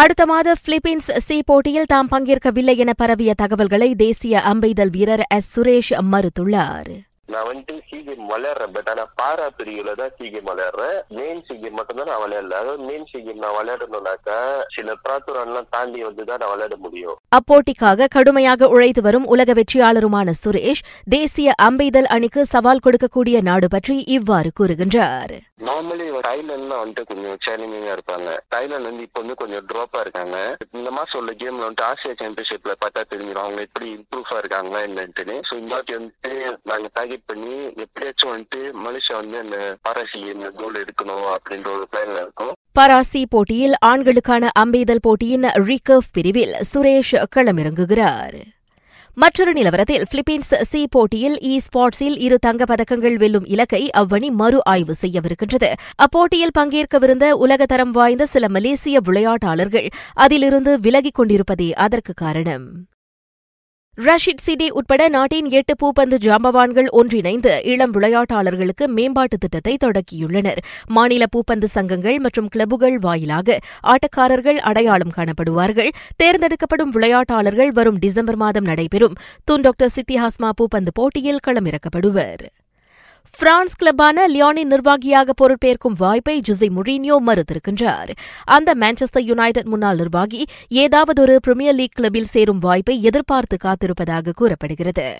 அடுத்த மாத Philippines C போட்டியில் தாம் பங்கேற்கவில்லை என பரவிய தகவல்களை தேசிய அம்பெய்தல் வீரர் எஸ். சுரேஷ் மறுத்துள்ளார். நான் வந்துட்டு சி கேம் விளையாடுறேன். பட் ஆனா பாரா பிரிவுல தான் சி கேம் விளையாடுறேன். மெயின் சி கேம் மட்டும் தான் நான் விளையாடல. அதாவது மெயின் சி கேம் நான் விளையாடணும்னாக்கா சில பிராத்துரன் எல்லாம் தாண்டி வந்து தான் நான் விளையாட முடியும். அப்போட்டிக்காக கடுமையாக உழைத்து வரும் உலக வெற்றியாளருமான சுரேஷ் தேசிய அம்பெய்தல் அணிக்கு சவால் கொடுக்கக்கூடிய நாடு பற்றி இவ்வாறு கூறுகின்றார். நார்மலி தைலாண்ட்ல வந்துட்டு கொஞ்சம் சேலஞ்சிங்கா இருப்பாங்க. தைலாந்து வந்து இப்போ வந்து கொஞ்சம் ட்ராப்பா இருக்காங்க. இந்த மாசம் உள்ள கேம்ல வந்துட்டு ஆசியா சாம்பியன்ஷிப்ல பார்த்தா தெரிஞ்சிடும். அவங்க எப்படி இம்ப்ரூவ் ஆயிருக்காங்களா என்னன்ட்டுன்னு. ஸோ இந்த வாட்டி வந்துட்டு நாங்க டார்கெட் பண்ணி எப்படியாச்சும் வந்துட்டு மலேசியா வந்து அந்த பாராசி கோல் எடுக்கணும் அப்படின்ற ஒரு பிளான்ல இருக்கும். பராசி போட்டியில் ஆண்களுக்கான அம்பெய்தல் போட்டியின் ரிகர்வ் பிரிவில் சுரேஷ் களமிறங்குகிறார். மற்றொரு நிலவரத்தில் பிலிப்பீன்ஸ் சி போட்டியில் இ ஸ்பாட்ஸில் இரு தங்கப்பதக்கங்கள் வெல்லும் இலக்கை அவ்வணி மறு ஆய்வு செய்யவிருக்கின்றது. அப்போட்டியில் பங்கேற்கவிருந்த உலகத்தரம் வாய்ந்த சில மலேசிய விளையாட்டாளர்கள் அதிலிருந்து விலகிக் கொண்டிருப்பதே அதற்கு காரணம். ரஷித் சிடி உட்பட நாட்டின் எட்டு பூப்பந்து ஜாம்பவான்கள் ஒன்றிணைந்து இளம் விளையாட்டாளர்களுக்கு மேம்பாட்டு திட்டத்தை தொடக்கியுள்ளனர். மாநில பூப்பந்து சங்கங்கள் மற்றும் கிளப்புகள் வாயிலாக ஆட்டக்காரர்கள் அடையாளம் காணப்படுவார்கள். தேர்ந்தெடுக்கப்படும் விளையாட்டாளர்கள் வரும் டிசம்பர் மாதம் நடைபெறும். துன் டாக்டர் சித்திஹாஸ்மா பூப்பந்து போட்டியில் களமிறக்கப்படுவர். பிரான்ஸ் கிளப்பான லியோனின் நிர்வாகியாக பொறுப்பேற்கும் வாய்ப்பை ஜுசி முரீனியோ மறுத்திருக்கின்றார். அந்த மான்செஸ்டர் யுனைடெட் முன்னாள் நிர்வாகி ஏதாவது ஒரு பிரிமியர் லீக் கிளப்பில் சேரும் வாய்ப்பை எதிர்பார்த்து காத்திருப்பதாக கூறப்படுகிறது.